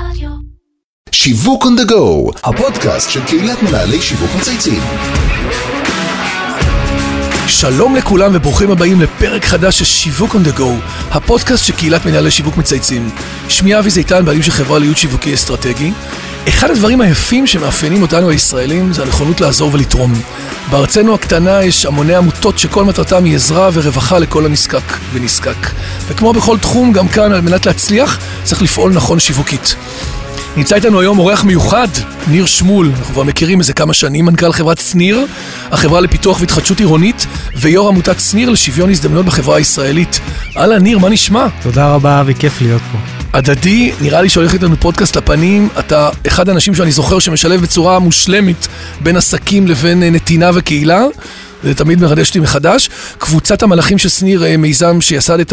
רדיו. שיווק on the go, הפודקאסט של קהילת מנהלי שיווק מצייצים. שלום לכולם וברוכים הבאים לפרק חדש של שיווק on the go, הפודקאסט של קהילת מנהלי שיווק מצייצים. שמי אבי זיתן, בעלים של חברה לייעוד שיווקי אסטרטגי. אחד הדברים היפים שמאפיינים אותנו הישראלים זה הנכונות לעזור ולתרום. בארצנו הקטנה יש המוני עמותות שכל מטרתם היא עזרה ורווחה לכל הנזקק ונזקק. וכמו בכל תחום, גם כאן על מנת להצליח צריך לפעול נכון שיווקית. נמצא איתנו היום אורח מיוחד, ניר שמול, אנחנו כבר מכירים איזה כמה שנים, מנכ"ל חברת שניר, החברה לפיתוח והתחדשות עירונית, ויו"ר עמותת שניר לשוויון הזדמנויות בחברה הישראלית. אהלן, ניר, מה נשמע? תודה רבה, אבי, כיף להיות פה. הדדי, נראה לי שהולך איתנו פודקאסט לפנים, אתה אחד האנשים שאני זוכר שמשלב בצורה מושלמת בין עסקים לבין אה, נתינה וקהילה. זה תמיד מרדש אותי מחדש. קבוצת המלאכים של שניר, אה, מיזם שיסדת,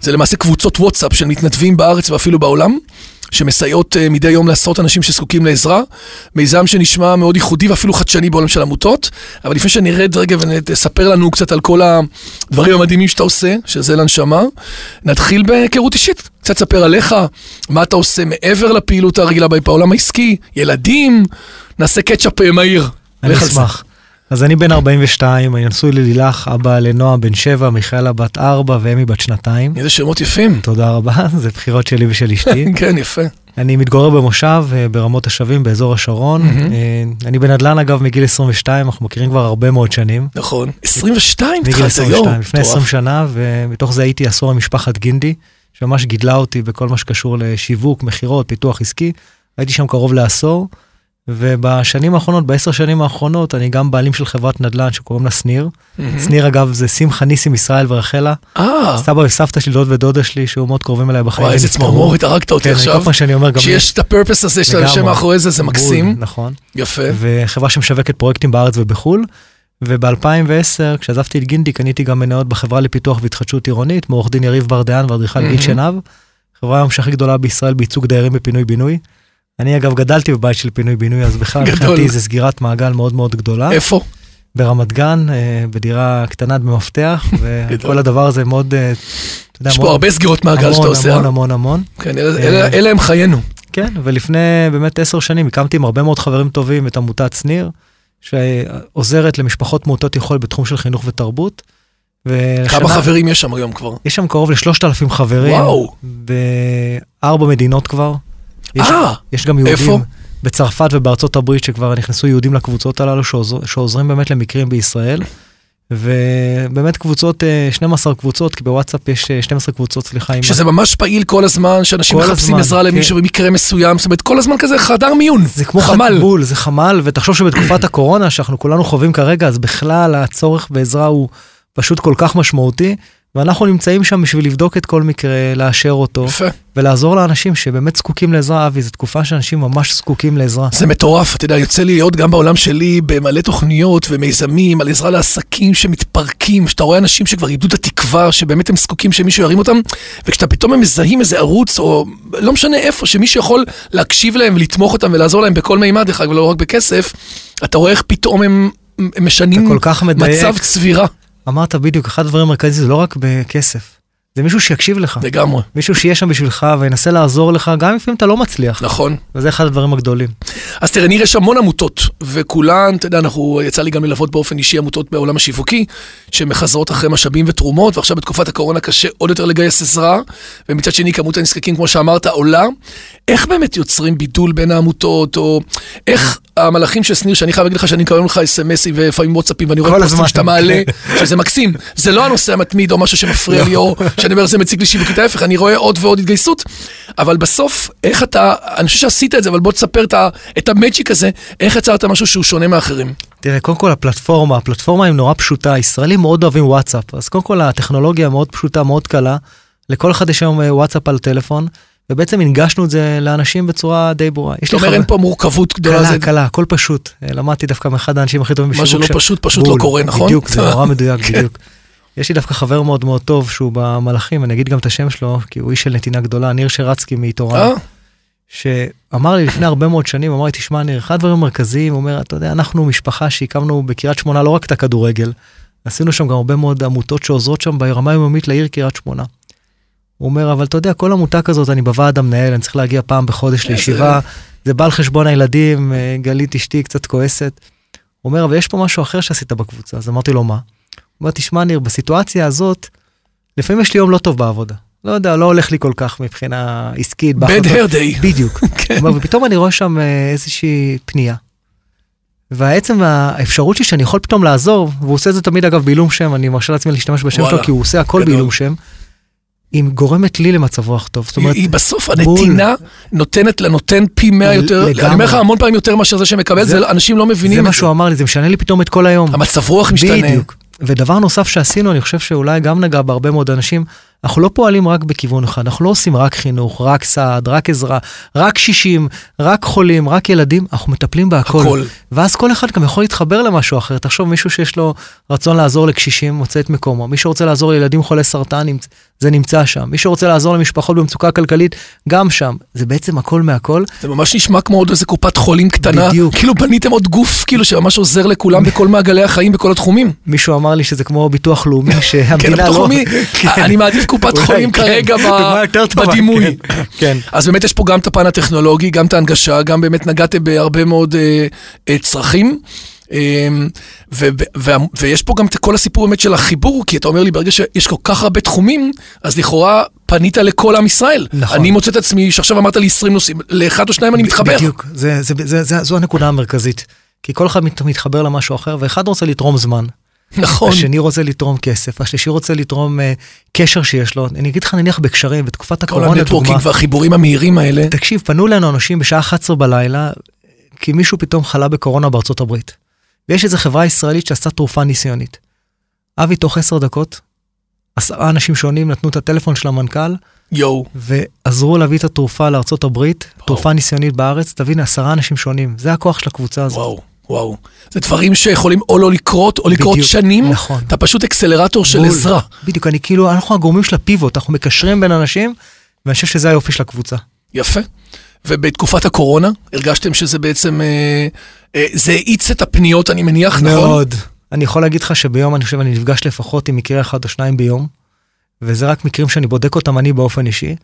זה למעשה קבוצות וואטסאפ של מתנדבים בארץ ואפילו בעולם. שמסייעות uh, מדי יום לעשרות אנשים שזקוקים לעזרה. מיזם שנשמע מאוד ייחודי ואפילו חדשני בעולם של עמותות. אבל לפני שנרד רגע ותספר לנו קצת על כל הדברים המדהימים שאתה עושה, שזה לנשמה, נתחיל בהיכרות אישית. קצת תספר עליך, מה אתה עושה מעבר לפעילות הרגילה בעולם העסקי, ילדים, נעשה קצ'אפ אה, מהיר. אני אשמח. אז אני בן 42, אני נשוי ללילך, אבא לנועה בן 7, מיכאלה בת 4 ואמי בת שנתיים. איזה שמות יפים. תודה רבה, זה בחירות שלי ושל אשתי. כן, יפה. אני מתגורר במושב אה, ברמות השבים באזור השרון. אה, אני בנדל"ן אגב מגיל 22, אנחנו מכירים כבר הרבה מאוד שנים. נכון. 22? מגיל 22, לפני 20 שנה, ומתוך זה הייתי עשור במשפחת גינדי, שממש גידלה אותי בכל מה שקשור לשיווק, מכירות, פיתוח עסקי. הייתי שם קרוב לעשור. ובשנים האחרונות, בעשר שנים האחרונות, אני גם בעלים של חברת נדל"ן שקוראים לה שניר. שניר אגב זה שמחה ניסים ישראל ורחלה. אה. סבא וסבתא שלי, דוד ודודה שלי, שהיו מאוד קרובים אליי בחיים. וואי, איזה צמרמורת, הרגת אותי כן, עכשיו. כל פעם שאני אומר גם... שיש את הפרפס הזה של השם מאחורי זה, זה מקסים. נכון. יפה. וחברה שמשווקת פרויקטים בארץ ובחו"ל. וב-2010, כשעזבתי את גינדי, קניתי גם מניות בחברה לפיתוח והתחדשות עירונית, מעורך דין יריב ברדיאן ואדריכל גיל שנהב. חברה היום שהכי גדולה בישראל בייצוג דיירים בפינוי-בינוי. אני אגב גדלתי בבית של פינוי-בינוי, אז בכלל מבחינתי זה סגירת מעגל מאוד מאוד גדולה. איפה? ברמת גן, אה, בדירה קטנה במפתח, וכל הדבר הזה מאוד, אה, אתה יודע, יש פה הרבה סגירות מעגל שאתה עושה. המון, המון, המון. כן, אלה הם חיינו. כן, ולפני באמת עשר שנים הקמתי עם הרבה מאוד חברים טובים את עמותת שניר, שעוזרת למשפחות מעוטות יכול בתחום של חינוך ותרבות. כמה חברים יש שם היום כבר? יש שם קרוב לשלושת אלפים חברים. וואו. בארבע מדינות כבר. יש, אה, יש גם יהודים איפה? בצרפת ובארצות הברית שכבר נכנסו יהודים לקבוצות הללו שעוזר, שעוזרים באמת למקרים בישראל. ובאמת קבוצות, 12 קבוצות, כי בוואטסאפ יש 12 קבוצות, סליחה. שזה עם... ממש פעיל כל הזמן, שאנשים מחפשים הזמן, עזרה כן. למישהו במקרה מסוים, זאת אומרת כל הזמן כזה חדר מיון, זה כמו חמ"ל. חתבול, זה חמ"ל, ותחשוב שבתקופת הקורונה, שאנחנו כולנו חווים כרגע, אז בכלל הצורך בעזרה הוא פשוט כל כך משמעותי. ואנחנו נמצאים שם בשביל לבדוק את כל מקרה, לאשר אותו, יפה. ולעזור לאנשים שבאמת זקוקים לעזרה, אבי, זו תקופה שאנשים ממש זקוקים לעזרה. זה מטורף, אתה יודע, יוצא לי להיות גם בעולם שלי במלא תוכניות ומיזמים על עזרה לעסקים שמתפרקים, שאתה רואה אנשים שכבר איבדו את התקווה, שבאמת הם זקוקים שמישהו ירים אותם, וכשאתה פתאום הם מזהים איזה ערוץ, או לא משנה איפה, שמישהו יכול להקשיב להם ולתמוך אותם ולעזור להם בכל מימד, דרך אגב, לא רק בכסף, אתה רואה איך פתאום הם, הם משנים מצב צבירה. אמרת בדיוק, אחד הדברים המרכזיים זה לא רק בכסף, זה מישהו שיקשיב לך. לגמרי. מישהו שיהיה שם בשבילך וינסה לעזור לך, גם לפעמים אתה לא מצליח. נכון. וזה אחד הדברים הגדולים. אז תראה, נראה יש המון עמותות, וכולן, אתה יודע, אנחנו, יצא לי גם ללוות באופן אישי עמותות בעולם השיווקי, שמחזרות אחרי משאבים ותרומות, ועכשיו בתקופת הקורונה קשה עוד יותר לגייס עזרה, ומצד שני כמות הנזקקים, כמו שאמרת, עולה. איך באמת יוצרים בידול בין העמותות, או איך המלאכים של שניר, שאני חייב להגיד לך שאני מקבל לך אס.אם.אסים ולפעמים וואטסאפים, ואני רואה פוסטים שאתה מעלה, שזה מקסים. זה לא הנושא המתמיד או משהו שמפריע לי, או שאני אומר, זה מציג לי שיווקית ההפך, אני רואה עוד ועוד התגייסות, אבל בסוף, איך אתה, אני חושב שעשית את זה, אבל בוא תספר את, את המג'יק הזה, איך יצרת משהו שהוא שונה מאחרים. תראה, קודם כל הפלטפורמה, הפלטפורמה היא נורא פשוטה, ישראלים מאוד אוהבים וואטסאפ, אז קודם כל הטכנולוגיה מאוד פשוטה, מאוד קלה, לכל אחד יש היום וואטסאפ על טלפון. ובעצם הנגשנו את זה לאנשים בצורה די ברורה. זאת אומרת, אין פה מורכבות גדולה. קלה, קלה, הכל פשוט. למדתי דווקא מאחד האנשים הכי טובים בשיווק. מה שלא פשוט, פשוט לא קורה, נכון? בדיוק, זה נורא מדויק, בדיוק. יש לי דווקא חבר מאוד מאוד טוב שהוא במלאכים, אני אגיד גם את השם שלו, כי הוא איש של נתינה גדולה, ניר שרצקי מאיתורן, שאמר לי לפני הרבה מאוד שנים, אמר לי, תשמע ניר, אחד הדברים המרכזיים, הוא אומר, אתה יודע, אנחנו משפחה שהקמנו בקריית שמונה לא רק את הכדורגל, עשינו שם גם הרבה מאוד עמותות שעוזרות שם ברמה היומית לעיר קריית שמונה. הוא אומר, אבל אתה יודע, כל עמותה כזאת, אני בוועד המנהל, אני צריך להגיע פעם בחודש לישיבה, זה בא על חשבון הילדים, אה, גלית אשתי קצת כועסת. הוא אומר, אבל יש פה משהו אחר שעשית בקבוצה, אז אמרתי לו, מה? אומר, תשמע, ניר, בסיטואציה הזאת, לפעמים יש לי יום לא טוב בעבודה. לא יודע, לא הולך לי כל כך מבחינה עסקית. bad hair day. בדיוק. כן. אומר, ופתאום אני רואה שם אה, איזושהי פנייה. והעצם האפשרות שלי שאני יכול פתאום לעזור, והוא עושה את זה תמיד אגב בעילום שם, אני מרשה לעצמי להשתמש בשם וואלה. שלו, כי הוא עושה הכל גדול. בעילום שם, היא גורמת לי למצב רוח טוב. זאת אומרת, היא בסוף, בול. הנתינה נותנת לנותן פי מאה יותר, לגמרי. אני אומר לך המון פעמים יותר מאשר זה שמקבל, זה- זה אנשים לא זה מבינים מה את זה. שהוא אמר לי, זה משנה לי פתאום את כל היום. המצב רוח משתנה. בדיוק. ודבר נוסף שעשינו, אני חושב שאולי גם נגע בהרבה מאוד אנשים, אנחנו לא פועלים רק בכיוון אחד, אנחנו לא עושים רק חינוך, רק סעד, רק עזרה, רק קשישים, רק חולים, רק ילדים, אנחנו מטפלים בהכל. הכל. ואז כל אחד גם יכול להתחבר למשהו אחר. תחשוב, מישהו שיש לו רצון לעזור לקשישים, מוצא את מקומו. מי שרוצה לעזור לילדים חולי סרטן, זה נמצא שם. מי שרוצה לעזור למשפחות במצוקה כלכלית, גם שם. זה בעצם הכל מהכל. זה ממש נשמע כמו עוד איזה קופת חולים קטנה. בדיוק. כאילו בניתם עוד גוף, כאילו שממש עוזר לכולם בכל מעגלי החיים, בכל התחומים. מישהו אמר לי שזה כמו ביטוח לאומי, כן, שהמדינה לא... לאומי, כן. אני מעדיף קופת חולים כן. כרגע בדימוי. כן, כן. אז באמת יש פה גם את הפן הטכנולוגי, גם את ההנגשה, גם באמת נגעתם בהרבה מאוד אה, אה, צרכים. אה, ו- ו- ו- ויש פה גם את כל הסיפור באמת של החיבור, כי אתה אומר לי, ברגע שיש כל כך הרבה תחומים, אז לכאורה פנית לכל עם ישראל. נכון. אני מוצא את עצמי, שעכשיו אמרת לי 20 נושאים, לאחד או שניים אני מתחבר. בדיוק, זה, זה, זה, זה, זו הנקודה המרכזית. כי כל אחד מת, מתחבר למשהו אחר, ואחד רוצה לתרום זמן, נכון. השני רוצה לתרום כסף, השלישי רוצה לתרום uh, קשר שיש לו. אני אגיד לך נניח בקשרים, בתקופת כל הקורונה, ה networking דוגמה, והחיבורים המהירים האלה. תקשיב, פנו אלינו אנשים בשעה 11 בלילה, כי מישהו פתאום חלה בקורונה בארצות הברית. ויש איזו חברה ישראלית שעשתה תרופה ניסיונית. אבי, תוך 10 דקות, עשרה אנשים שונים נתנו את הטלפון של המנכ"ל, יואו. ועזרו להביא את התרופה לארצות הברית, תרופה ניסיונית בארץ, תבין, עשרה אנשים שונים. זה הכוח של הקבוצה הזאת. וואו, וואו. זה דברים שיכולים או לא לקרות, או לקרות בדיוק, שנים. נכון. אתה פשוט אקסלרטור של בול. עזרה. בדיוק, אני כאילו, אנחנו הגורמים של ה pivot, אנחנו מקשרים בין אנשים, ואני חושב שזה היופי של הקבוצה. יפה. ובתקופת הקורונה, הרגשתם שזה בעצם, אה, אה, זה האיץ את הפניות, אני מניח, נכון? מאוד. אני יכול להגיד לך שביום, אני חושב, אני נפגש לפחות עם מקרה אחד או שניים ביום, וזה רק מקרים שאני בודק אותם אני באופן אישי.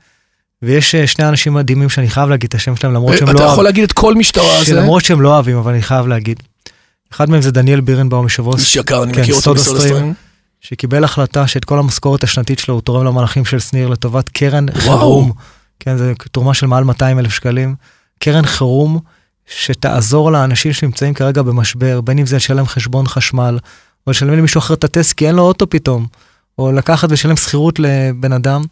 ויש אה, שני אנשים מדהימים שאני חייב להגיד את השם שלהם, למרות שהם אה, אתה לא יכול להגיד את כל מי שאתה רואה, זה שלמרות שהם לא אוהבים, אבל אני חייב להגיד. אחד מהם זה דניאל בירנבאום משבוע, איש יקר, אני כן, מכיר אותו סודה בסודה סטרים. סטרים. שקיבל החלטה שאת כל המשכורת השנתית שלו הוא תורם למלאכים של שניר לטובת קרן. חירום. כן, זו תרומה של מעל 200 אלף שקלים. קרן חירום שתעזור לאנשים שנמצאים כרגע במשבר, בין אם זה לשלם חשבון חשמל, או לשלם למישהו אחר את הטסט כי אין לו אוטו פתאום, או לקחת ולשלם שכירות לבן אדם.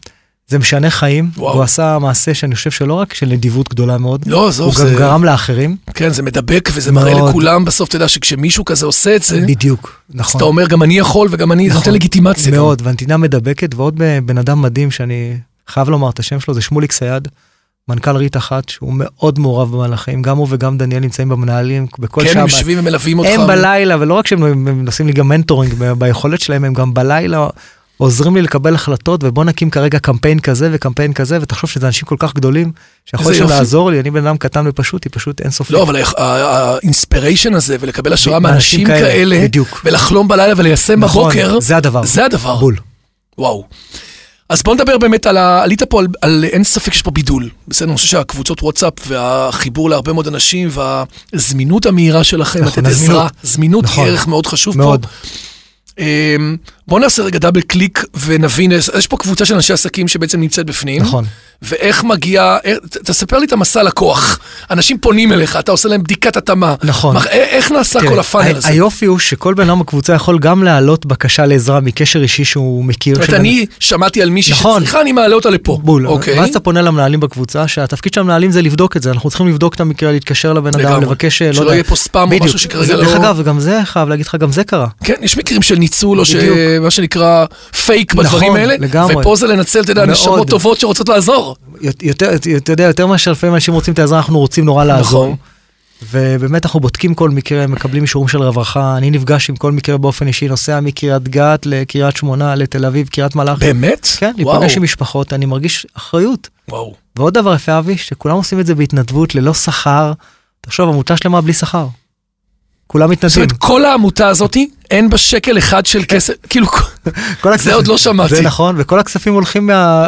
זה משנה חיים, וואו. והוא עשה מעשה שאני חושב שלא רק של נדיבות גדולה מאוד, לא, עזוב, הוא גם זה... גרם לאחרים. כן, זה מדבק וזה מראה מאוד. לכולם, בסוף אתה יודע שכשמישהו כזה עושה את זה, בדיוק, אז נכון. אתה אומר, גם אני יכול וגם אני, זה נכון, נותן לגיטימציה. גם. מאוד, והנתינה מדבקת, ועוד בן אדם מדהים שאני חייב לומר את השם שלו, זה שמוליק סייד, מנכ"ל ריט אחת, שהוא מאוד מעורב במהלכים, גם הוא וגם דניאל נמצאים במנהלים בכל כן, שעה. הם יושבים ומלווים אותך. הם בלילה, ולא רק שהם הם לי גם mentoring ביכולת שלהם, הם גם בלילה עוזרים לי לקבל החלטות, ובוא נקים כרגע קמפיין כזה וקמפיין כזה, ותחשוב שזה אנשים כל כך גדולים, שיכול יופי. לעזור לי, אני בן אדם קטן ופשוט, היא פשוט אינסופית. לא, אבל ה inspiration הזה, ולקבל השראה מאנשים כאלה, כאלה, בדיוק. ולחלום בלילה וליישם נכון, בבוקר, זה הדבר. זה הדבר. בול. וואו. אז בוא נדבר באמת על ה... עלית פה על, על אין ספק שיש פה בידול. בסדר, אני חושב שהקבוצות וואטסאפ והחיבור להרבה מאוד אנשים והזמינות המהירה שלכם, נכון, לתת. עזרה, זמינות נכון. היא ערך מאוד חשוב מאוד. פה. בוא נעשה רגע double click ונבין, יש פה קבוצה של אנשי עסקים שבעצם נמצאת בפנים. נכון. ואיך מגיע, ת- תספר לי את המסע לקוח. אנשים פונים אליך, אתה עושה להם בדיקת התאמה. נכון. מה- א- איך נעשה תראה, כל הפאנל הזה? היופי הוא שכל בן אדם בקבוצה יכול גם להעלות בקשה לעזרה מקשר אישי שהוא מכיר. זאת אומרת, אני שמעתי על מישהי נכון. שצריכה, אני מעלה אותה לפה. בול. אוקיי. ואז אתה פונה למנהלים בקבוצה, שהתפקיד של המנהלים זה לבדוק את זה. אנחנו צריכים לבדוק את המקרה, להתקשר לבן אדם. לבקש, אה, לא שלא יודע. יהיה פה ספאם או. משהו שכרגע לא... דרך אגב, גם זה, חייב להגיד לך, גם זה קרה. כן, יש מקרים של ניצול, או בדיוק. שמה שנקרא פייק בדברים נכון, האלה, לגמרי. ופה זה לנצל, אתה יודע. נשמות טובות שרוצות לעזור. יותר, אתה יודע, יותר מאשר לפעמים אנשים רוצים את העזרה, אנחנו רוצים נורא לעזור. נכון. ובאמת אנחנו בודקים כל מקרה, מקבלים אישורים של רווחה, אני נפגש עם כל מקרה באופן אישי, נוסע מקריית גת לקריית שמונה, לתל אביב, קריית מלאכי. באמת? כן, וואו, להיפגש עם משפחות, אני מרגיש אחריות. וואו. ועוד דבר יפה אבי, שכולם עושים את זה בהתנדבות, ללא שכר. תחשוב, עמותה שלמה בלי שכר. כולם זאת מתנדבים. אומרת, כל העמותה הזאתי, אין בה שקל אחד של כסף, כאילו, כל זה עוד לא שמעתי. זה נכון, וכל הכספים הולכים מה...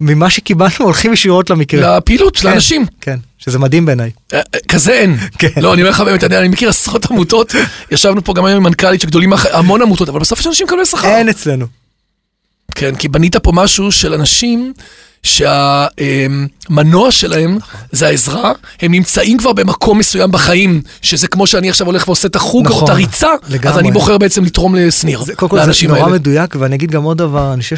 ממה שקיבלנו הולכים ישירות למקרה. לפעילות, כן, לאנשים. כן, שזה מדהים בעיניי. אה, אה, כזה אין. כן. לא, אני אומר לך באמת, אני מכיר עשרות עמותות, ישבנו פה גם היום עם מנכ"לית שגדולים המון עמותות, אבל בסוף יש אנשים מקבלי שכר. אין אצלנו. כן, כי בנית פה משהו של אנשים שהמנוע שלהם זה העזרה, הם נמצאים כבר במקום מסוים בחיים, שזה כמו שאני עכשיו הולך ועושה את החוג או נכון, את הריצה, אז לגמרי. אני בוחר בעצם לתרום לשניר, זה, קודם כל זה לאנשים נורא האלה. מדויק, ואני אגיד גם עוד דבר, אני חושב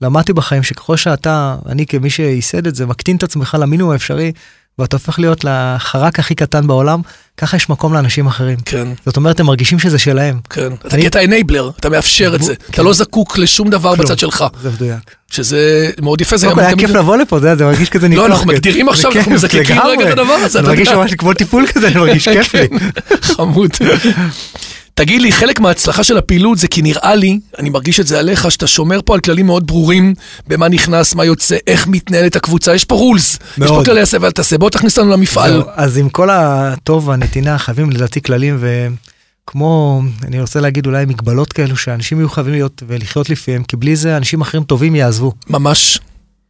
שלמדתי בחיים שככל שאתה, אני כמי שייסד את זה, מקטין את עצמך למינימום האפשרי, ואתה הופך להיות לחרק הכי קטן בעולם, ככה יש מקום לאנשים אחרים. כן, זאת אומרת, הם מרגישים שזה שלהם. כן. אתה אני- אתה אנבלר, אתה מאפשר את זה. אתה כן. לא זקוק לשום דבר כלום. בצד שלך, זה מדויק. שזה מאוד יפה. זה גם כל היה כיף לבוא לפה, זה מרגיש כזה ניתוח. לא, אנחנו כזה. מגדירים עכשיו, אנחנו מזקקים. רגע את הדבר הזה, אני מרגיש. ממש כמו טיפול כזה, אני מרגיש כיף לי. חמוד. תגיד לי, חלק מההצלחה של הפעילות זה כי נראה לי, אני מרגיש את זה עליך, שאתה שומר פה על כללים מאוד ברורים, במה נכנס, מה יוצא, איך מתנהלת הקבוצה, יש פה רולס, יש פה. כללי עשה ואל תעשה, בוא תכניס אותנו למפעל. אז עם כל הטוב והנתינה חייבים לדעתי כללים וכמו, אני רוצה להגיד אולי מגבלות כאלו שאנשים יהיו חייבים להיות ולחיות לפיהם, כי בלי זה אנשים אחרים טובים יעזבו. ממש.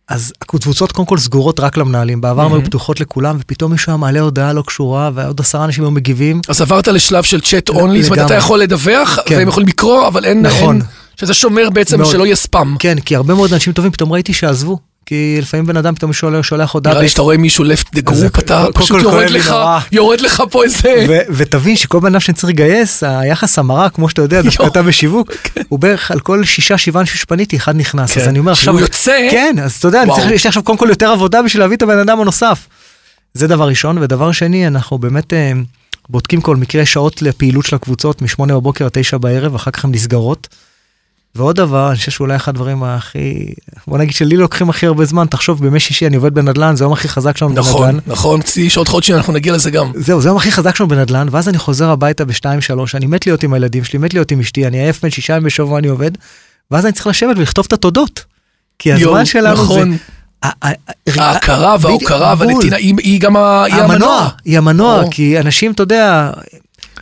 אז הקבוצות קודם כל סגורות רק למנהלים, בעבר הן היו פתוחות לכולם, ופתאום מישהו היה מעלה הודעה לא קשורה, ועוד עשרה אנשים היו מגיבים. אז עברת לשלב של צ'אט אונלי, זאת אומרת, אתה. יכול לדווח, כן. והם יכולים לקרוא, אבל אין... נכון. אין- שזה שומר בעצם מאוד. שלא יהיה ספאם. כן, כי הרבה מאוד אנשים טובים פתאום ראיתי שעזבו. כי לפעמים בן אדם פתאום שולח, שולח הודעה. נראה לי שאתה רואה מישהו left the group, אתה פשוט יורד לך. יורד לך פה איזה... ותבין שכל בן אדם שצריך לגייס, היחס המרה, כמו שאתה יודע, דווקא. אתה בשיווק, הוא בערך על כל שישה, שבעה אנשים שפניתי, אחד נכנס. כן. אז אני אומר עכשיו... כשהוא יוצא- כן, אז אתה יודע. צריך, יש לי עכשיו קודם כל יותר עבודה בשביל להביא את הבן אדם הנוסף. זה דבר ראשון, ודבר שני, אנחנו באמת אה, בודקים כל מקרה שעות לפעילות של הקבוצות, מ-8 בבוקר עד 9 בערב, אחר כך הן נסגרות. ועוד דבר, אני חושב שאולי אחד הדברים הכי, בוא נגיד שלי לוקחים הכי הרבה זמן, תחשוב, בימי שישי אני עובד בנדל"ן, זה היום הכי חזק שלנו נכון, בנדל"ן. נכון, יש עוד חודשים, אנחנו נגיע לזה גם. זהו, זה היום הכי חזק שלנו בנדל"ן, ואז אני חוזר הביתה בשתיים, שלוש, אני מת להיות עם הילדים שלי, מת להיות עם אשתי, אני עייף בין שישה ימים בשבוע אני עובד, ואז אני צריך לשבת ולכתוב את התודות. כי הזמן שלנו נכון. זה... ההכרה וההוקרה. והנתינה, היא גם המנוע. המנוע, היא המנוע. כי אנשים, אתה יודע,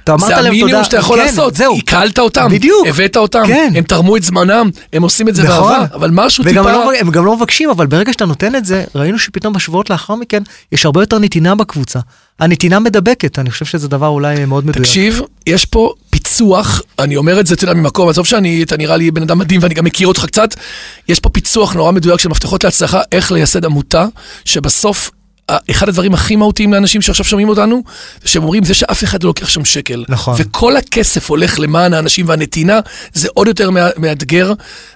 אתה אמרת זה להם תודה. המינימום שאתה יכול כן, לעשות. זהו. הקלת אותם, בדיוק. הבאת אותם, כן. הם תרמו את זמנם, הם עושים את זה נכון. באהבה, אבל משהו וגם טיפה... לא, הם גם לא מבקשים, אבל ברגע שאתה נותן את זה, ראינו שפתאום בשבועות לאחר מכן, יש הרבה יותר נתינה בקבוצה. הנתינה מדבקת, אני חושב שזה דבר אולי מאוד מדויק. תקשיב, יש פה פיצוח, אני אומר את זה, אתה יודע, ממקום, עזוב שאני, אתה נראה לי בן אדם מדהים ואני גם מכיר אותך קצת, יש פה פיצוח נורא מדויק של מפתחות להצלחה, איך לייסד עמותה, שבסוף, אחד הדברים הכי מהותיים לאנשים שעכשיו שומעים אותנו, זה שהם אומרים, זה שאף אחד לא לוקח שם שקל. נכון. וכל הכסף הולך למען האנשים והנתינה, זה עוד יותר מא- מאתגר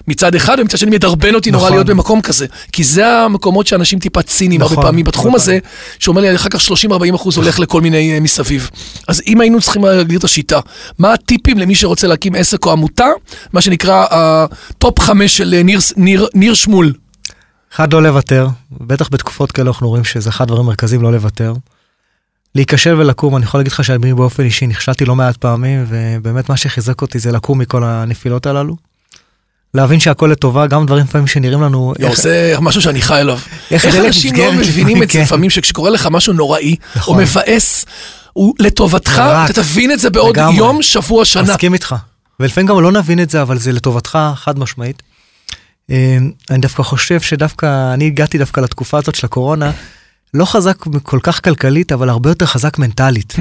מצד אחד, ומצד שני מדרבן אותי נורא נכון. להיות במקום כזה. כי זה המקומות שאנשים טיפה ציניים הרבה נכון, פעמים בתחום הרבה הזה, שאומר לי, אחר כך 30-40 אחוז הולך לכל מיני אה, מסביב. אז אם היינו צריכים להגדיר את השיטה, מה הטיפים למי שרוצה להקים עסק או עמותה, מה שנקרא ה top חמש של אה, ניר, ניר, ניר שמול. אחד, לא לוותר, בטח בתקופות כאלה אנחנו רואים שזה אחד הדברים המרכזיים לא לוותר. להיכשל ולקום, אני יכול להגיד לך שאני באופן אישי נכשלתי לא מעט פעמים, ובאמת מה שחיזק אותי זה לקום מכל הנפילות הללו. להבין שהכל לטובה, גם דברים לפעמים שנראים לנו... יואו, זה משהו שאני חי עליו. איך איך אנשים לא מבינים את זה כן. לפעמים, שכשקורה לך משהו נוראי, או נכון. מבאס, הוא לטובתך, רק. אתה תבין את זה בעוד לגמרי. יום, שבוע, שנה. מסכים איתך. ולפעמים גם לא נבין את זה, אבל זה לטובתך חד משמעית. אה, אני דווקא חושב שדווקא, אני הגעתי דווקא לתקופה הזאת של הקורונה, לא חזק כל כך כלכלית, אבל הרבה יותר חזק מנטלית.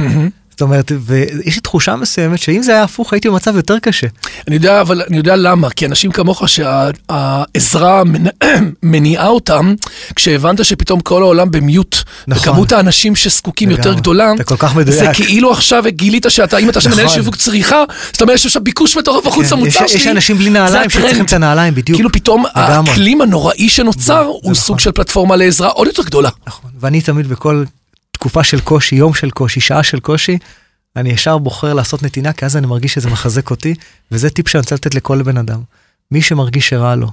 זאת אומרת, ויש לי תחושה מסוימת שאם זה היה הפוך, הייתי במצב יותר קשה. אני יודע, אבל אני יודע למה, כי אנשים כמוך שהעזרה מניעה אותם, כשהבנת שפתאום כל העולם במיוט, נכון. וכמות האנשים שזקוקים יותר לגמרי. גדולה, אתה כל כך זה מדויק. כאילו עכשיו גילית שאתה, אם אתה מנהל נכון. שיווק צריכה, זאת אומרת יש עכשיו ביקוש מטורף כן, למוצר יש- שלי. יש אנשים בלי זה נעליים. שצריכים את הנעליים, בדיוק. כאילו פתאום. האקלים הנוראי שנוצר הוא נכון. סוג של פלטפורמה לעזרה עוד יותר גדולה. נכון. ואני תמיד בכל תקופה של קושי, יום של קושי, שעה של קושי, אני ישר בוחר לעשות נתינה, כי אז אני מרגיש שזה מחזק אותי, וזה טיפ שאני רוצה לתת לכל בן אדם. מי שמרגיש שרע לו,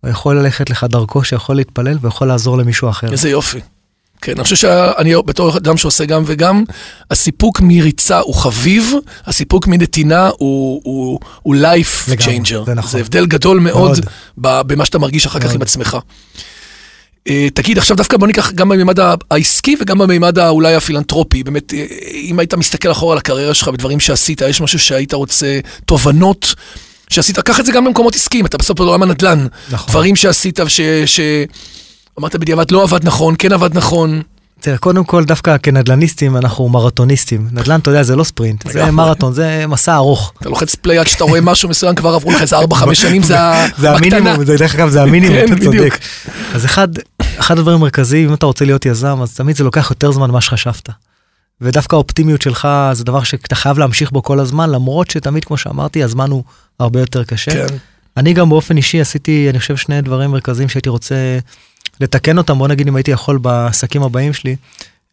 הוא יכול ללכת לחדר כושר, יכול להתפלל ויכול לעזור למישהו אחר. איזה יופי. כן, אני חושב שאני בתור אדם שעושה גם וגם, הסיפוק מריצה הוא חביב, הסיפוק מנתינה הוא, הוא, הוא life לגמרי, changer. זה נכון. זה הבדל גדול מאוד, מאוד. במה שאתה מרגיש אחר כך מאוד. עם עצמך. אה, תגיד, עכשיו דווקא בוא ניקח גם בממד ה- העסקי וגם בממד ה- אולי הפילנטרופי. באמת, אה, אם היית מסתכל אחורה על הקריירה שלך בדברים שעשית, יש משהו שהיית רוצה, תובנות שעשית, קח את זה גם במקומות עסקיים, אתה בסוף בעולם הנדל"ן. נכון. דברים שעשית וש... ש... אמרת בדיעבד לא עבד נכון, כן עבד נכון. תראה, קודם כל, דווקא כנדל"ניסטים אנחנו מרתוניסטים. נדל"ן, אתה יודע, זה לא ספרינט, זה. מרתון, זה מסע ארוך. אתה לוחץ פליי עד שאתה רואה משהו מסוים, כבר עברו לך איזה 4-5 שנים, זה זה. המינימום, זה דרך אגב זה המינימום, כן, אתה. צודק. אז אחד, אחד הדברים המרכזיים, אם אתה רוצה להיות יזם, אז תמיד זה לוקח יותר זמן ממה שחשבת. ודווקא האופטימיות שלך זה דבר שאתה חייב להמשיך בו כל הזמן, למרות שתמיד, כמו שאמרתי, הזמן הוא הרבה יותר קשה. כן. אני גם באופן אישי עשיתי, אני חושב, שני דברים מרכזיים שהייתי רוצה לתקן אותם, בוא נגיד אם הייתי יכול בעסקים הבאים שלי.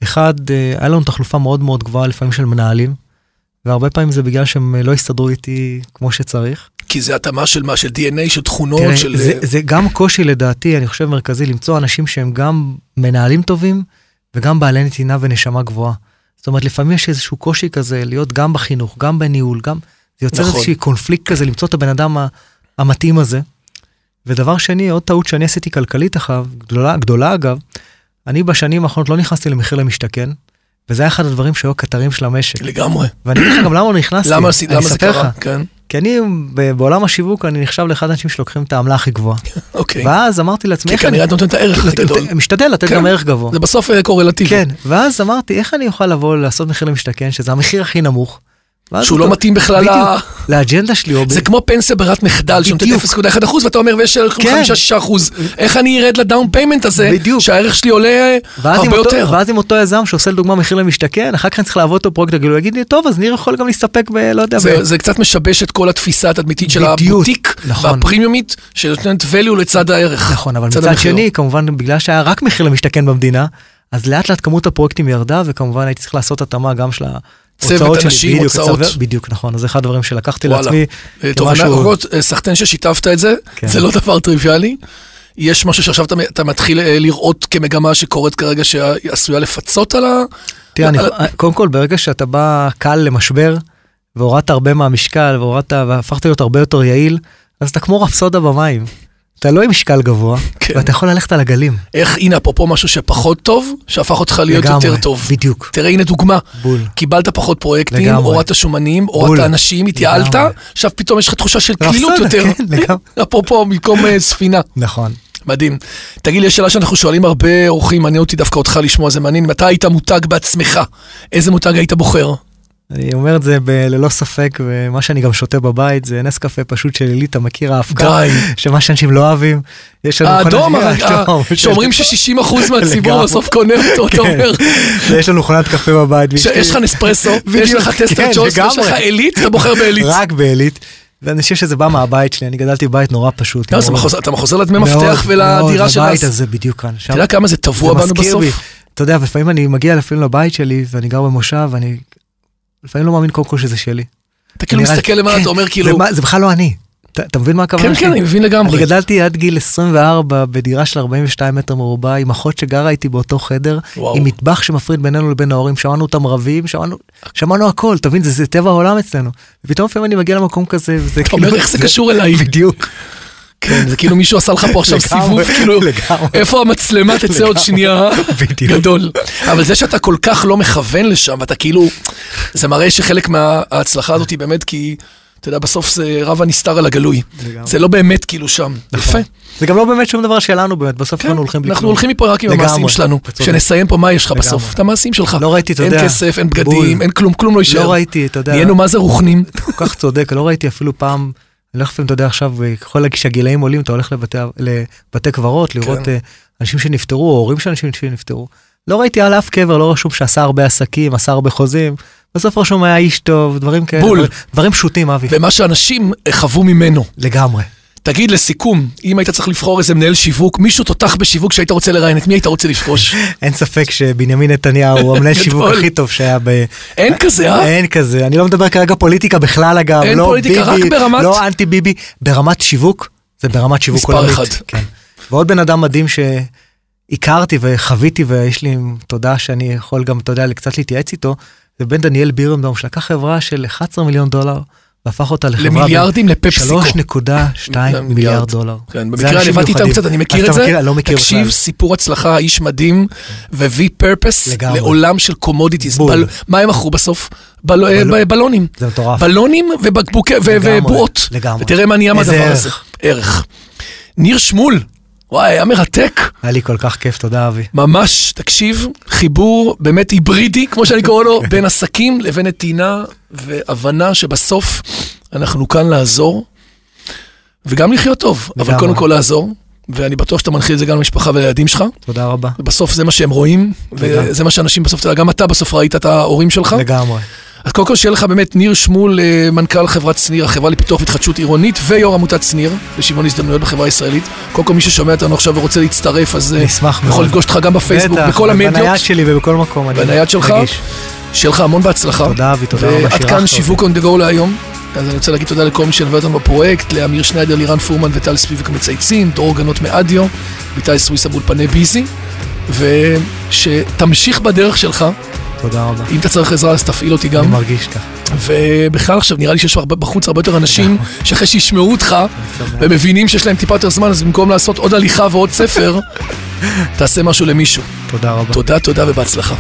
אחד, אה, היה לנו תחלופה מאוד מאוד גבוהה לפעמים של מנהלים, והרבה פעמים זה בגלל שהם אה, לא הסתדרו איתי כמו שצריך. כי זה התאמה של מה? של DNA, של תכונות, תראה, של... זה, זה גם קושי לדעתי, אני חושב מרכזי, למצוא אנשים שהם גם מנהלים טובים וגם בעלי נתינה ונשמה גבוהה. זאת אומרת, לפעמים יש איזשהו קושי כזה להיות גם בחינוך, גם בניהול, גם... זה יוצר נכון. איזשהו קונפליקט כזה, למצוא את הבן אדם המתאים הזה. ודבר שני, עוד טעות שאני עשיתי כלכלית אחריו, גדולה, גדולה אגב, אני בשנים האחרונות לא נכנסתי למחיר למשתכן, וזה היה אחד הדברים שהיו הקטרים של המשק. לגמרי. ואני אגיד לך גם למה לא נכנסתי. למה למה זה קרה? לך. כן, כי אני, בעולם השיווק, אני נחשב לאחד האנשים שלוקחים את העמלה הכי גבוהה. אוקיי. ואז אמרתי לעצמי, כי. כנראה אתה נותן את הערך הכי גדול. משתדל לתת כן. גם ערך גבוה. זה בסוף אה, קורלטיבי. כן, ואז אמרתי, איך אני אוכל לבוא לעשות מחיר למשתכן, שזה המחיר הכי נמוך. שהוא לא מתאים בכלל ל... לאג'נדה שלי. זה כמו פנסיה ברירת מחדל, בדיוק. 0.1 אחוז, ואתה אומר, ויש ערך כן. 5-6 אחוז. איך אני ארד ל down payment הזה. שהערך שלי עולה הרבה יותר? ואז עם אותו יזם שעושה לדוגמה מחיר למשתכן, אחר כך אני צריך לעבוד אותו פרויקט רגיל, הוא יגיד לי, טוב, אז ניר יכול גם להסתפק ב... לא יודע, זה, קצת משבש את כל התפיסה התדמיתית של הבוטיק נכון. והפרימיומית, שנותנת value לצד הערך. נכון, אבל מצד. שני, כמובן, בגלל שהיה רק מחיר למשתכן במדינה, אז לאט לאט כמות הפרויקטים ירדה, וכמובן הייתי צריך לעשות התאמה גם של צוות. אנשים, בדיוק, הוצאות. בדיוק, נכון, אז זה אחד הדברים שלקחתי וואלה. לעצמי. אה, טוב, אני רואה, אה, סחטיין ששיתפת את זה, כן. זה לא דבר טריוויאלי. יש משהו שעכשיו אתה, אתה מתחיל אה, לראות כמגמה שקורית כרגע שעשויה לפצות על ה... תראה, אני, על- קודם כל, ברגע שאתה בא קל למשבר, והורדת הרבה מהמשקל, והורדת, והפכת להיות הרבה יותר יעיל, אז אתה כמו רפסודה במים. אתה לא עם משקל גבוה, כן. ואתה יכול ללכת על הגלים. איך, הנה, אפרופו משהו שפחות טוב, שהפך אותך להיות לגמרי, יותר טוב. בדיוק. תראה, הנה דוגמה. בול. קיבלת פחות פרויקטים, לגמרי. הורדת שומנים. הורדת אנשים, התייעלת, לגמרי. עכשיו פתאום יש לך תחושה של קלילות יותר. כן, לגמרי. אפרופו, במקום אה, ספינה. נכון. מדהים. תגיד לי, יש שאלה שאנחנו שואלים הרבה אורחים, מעניין אותי דווקא אותך לשמוע, זה מעניין. אם אתה היית מותג בעצמך, איזה מותג היית בוחר? אני אומר את זה ב- ללא ספק, ומה שאני גם שותה בבית זה נס קפה פשוט של עילית, אתה מכיר האבקה? די. שמה שאנשים לא אוהבים. יש לנו האדום, מכונת- הר- האדום, ה- שאומרים ש-60% מהציבור. בסוף קונה אותו, אתה כן. אומר. ויש לנו מכונת קפה בבית. שיש לך נספרסו, בדיוק, לך טסטר כן, צ'וס, ויש לגמרי. לך עילית, אתה בוחר בעילית. רק בעילית. ואני חושב שזה בא מהבית שלי, אני גדלתי בבית נורא פשוט. לא, אתה חוזר לדמי מפתח ולדירה של אז. הזה בדיוק כאן. אתה יודע כמה זה טבוע בנו. בסוף? אתה יודע, לפעמים אני מגיע לפעמים לבית שלי, ואני גר במושב, ואני לפעמים לא מאמין קודם כל שזה שלי. אתה כאילו מסתכל למעלה, כן, אתה אומר כאילו, זה בכלל לא אני. אתה אתה מבין מה הכוונה כן, שלי? כן, אני מבין אני לגמרי. גדלתי עד גיל 24 בדירה של 42 מטר מרובע, עם אחות שגרה איתי באותו חדר. עם מטבח שמפריד בינינו לבין ההורים, שמענו אותם רבים, שמענו, הכל, תבין, זה, זה טבע העולם אצלנו. ופתאום לפעמים אני מגיע למקום כזה, וזה אתה אומר, איך זה קשור אליי? בדיוק. כן, זה כאילו מישהו עשה לך פה עכשיו סיבוב, כאילו. איפה המצלמה תצא עוד שנייה. גדול. אבל זה שאתה כל כך לא מכוון לשם, ואתה כאילו, זה מראה שחלק מההצלחה הזאת היא באמת כי, אתה יודע, בסוף זה רב הנסתר על הגלוי. זה לא באמת כאילו שם. נכון. יפה. זה גם לא באמת שום דבר שלנו באמת, בסוף כן, אנחנו הולכים בלי אנחנו. הולכים מפה רק עם המעשים שלנו. שנסיים פה, מה יש לך. בסוף? את המעשים שלך. לא ראיתי, אתה יודע, אין כסף, אין. בגדים, אין כלום, כלום לא יישאר. לא ראיתי, אתה יודע, נהיינו מה זה רוחנים. כל כך צודק, לא ראיתי אפילו פעם, אני לא לפעמים, אתה יודע, עכשיו, ככל שהגילאים עולים, אתה הולך לבתי, לבתי קברות, לראות כן. אה, אנשים שנפטרו, או הורים של אנשים שנפטרו. לא ראיתי על אף קבר, לא רשום שעשה הרבה עסקים, עשה הרבה חוזים. בסוף רשום היה איש טוב, דברים כאלה. בול. דברים- דברים פשוטים, אבי. ומה שאנשים חוו ממנו. לגמרי. תגיד לסיכום, אם היית צריך לבחור איזה מנהל שיווק, מישהו תותח בשיווק שהיית רוצה לראיין, את מי היית רוצה לפגוש? אין ספק שבנימין נתניהו הוא המנהל שיווק. הכי טוב שהיה ב... אין כזה, אה? אין כזה, אני לא מדבר כרגע פוליטיקה בכלל אגב, אין לא פוליטיקה, רק ביבי, ברמת- לא אנטי ביבי, ברמת שיווק, זה ברמת שיווק מספר עולמית. אחד. כן. ועוד בן אדם מדהים שהכרתי וחוויתי ויש לי תודה שאני יכול גם, אתה יודע, קצת להתייעץ איתו, זה בן דניאל בירנבאום שלקח חברה של 11 מיליון דולר והפך אותה לחברה למיליארדים לפפסיקו. 3.2 מיליארד דולר. כן, במקרה אני עבדתי איתם. קצת, אני מכיר את זה. מכיר? לא מכיר תקשיב, בכלל. סיפור הצלחה, איש מדהים, ו-V purpose לגמרי. לעולם של commodities. בול. מה הם מכרו בסוף? בל- אה, בל- בלונים. זה מטורף. בלונים ובקבוקי, ובועות. לגמרי. ותראה מה נהיה מהדבר. הזה. ערך. ניר שמול, וואי, היה מרתק. היה לי כל כך כיף, תודה אבי. ממש, תקשיב, חיבור באמת היברידי, כמו שאני קורא לו, בין עסקים לבין נתינה והבנה שבסוף אנחנו כאן לעזור, וגם לחיות טוב, אבל. קודם כל לעזור, ואני בטוח שאתה מנחיל את זה גם למשפחה ולילדים שלך. תודה רבה. בסוף זה מה שהם רואים, וזה מה שאנשים בסוף, גם אתה בסוף ראית את ההורים שלך. לגמרי. אז קודם כל שיהיה לך באמת ניר שמול, אה, מנכ"ל חברת שניר, החברה לפיתוח והתחדשות עירונית, ויו"ר עמותת שניר, לשוויון הזדמנויות בחברה הישראלית. קודם כל מי ששומע אותנו עכשיו ורוצה להצטרף, אז אה, נשמח מאוד. יכול לפגוש אותך גם בפייסבוק, בטח, בכל המדיות. בנייד שלי ובכל מקום. אני בנייד שלך. רגיש. שיהיה לך המון בהצלחה. תודה, אבי, תודה רבה ועד שאירחת כאן. שיווק on the go להיום. אז אני רוצה להגיד תודה לכל מי שליווה אותנו בפרויקט, לאמיר שניידר, לירן פורמן וטל ספיבק מצייצים, דרור גנות מאדיו, איתי סוויסה באולפני ביזי, ושתמשיך בדרך שלך, תודה רבה. אם אתה צריך עזרה אז תפעיל אותי גם, אני מרגיש ככה. ובכלל עכשיו נראה לי שיש בחוץ הרבה יותר אנשים שאחרי שישמעו אותך. ומבינים שיש להם טיפה יותר זמן, אז במקום לעשות עוד הליכה ועוד ספר, תעשה משהו למישהו. תודה רבה. תודה, תודה ובהצלחה.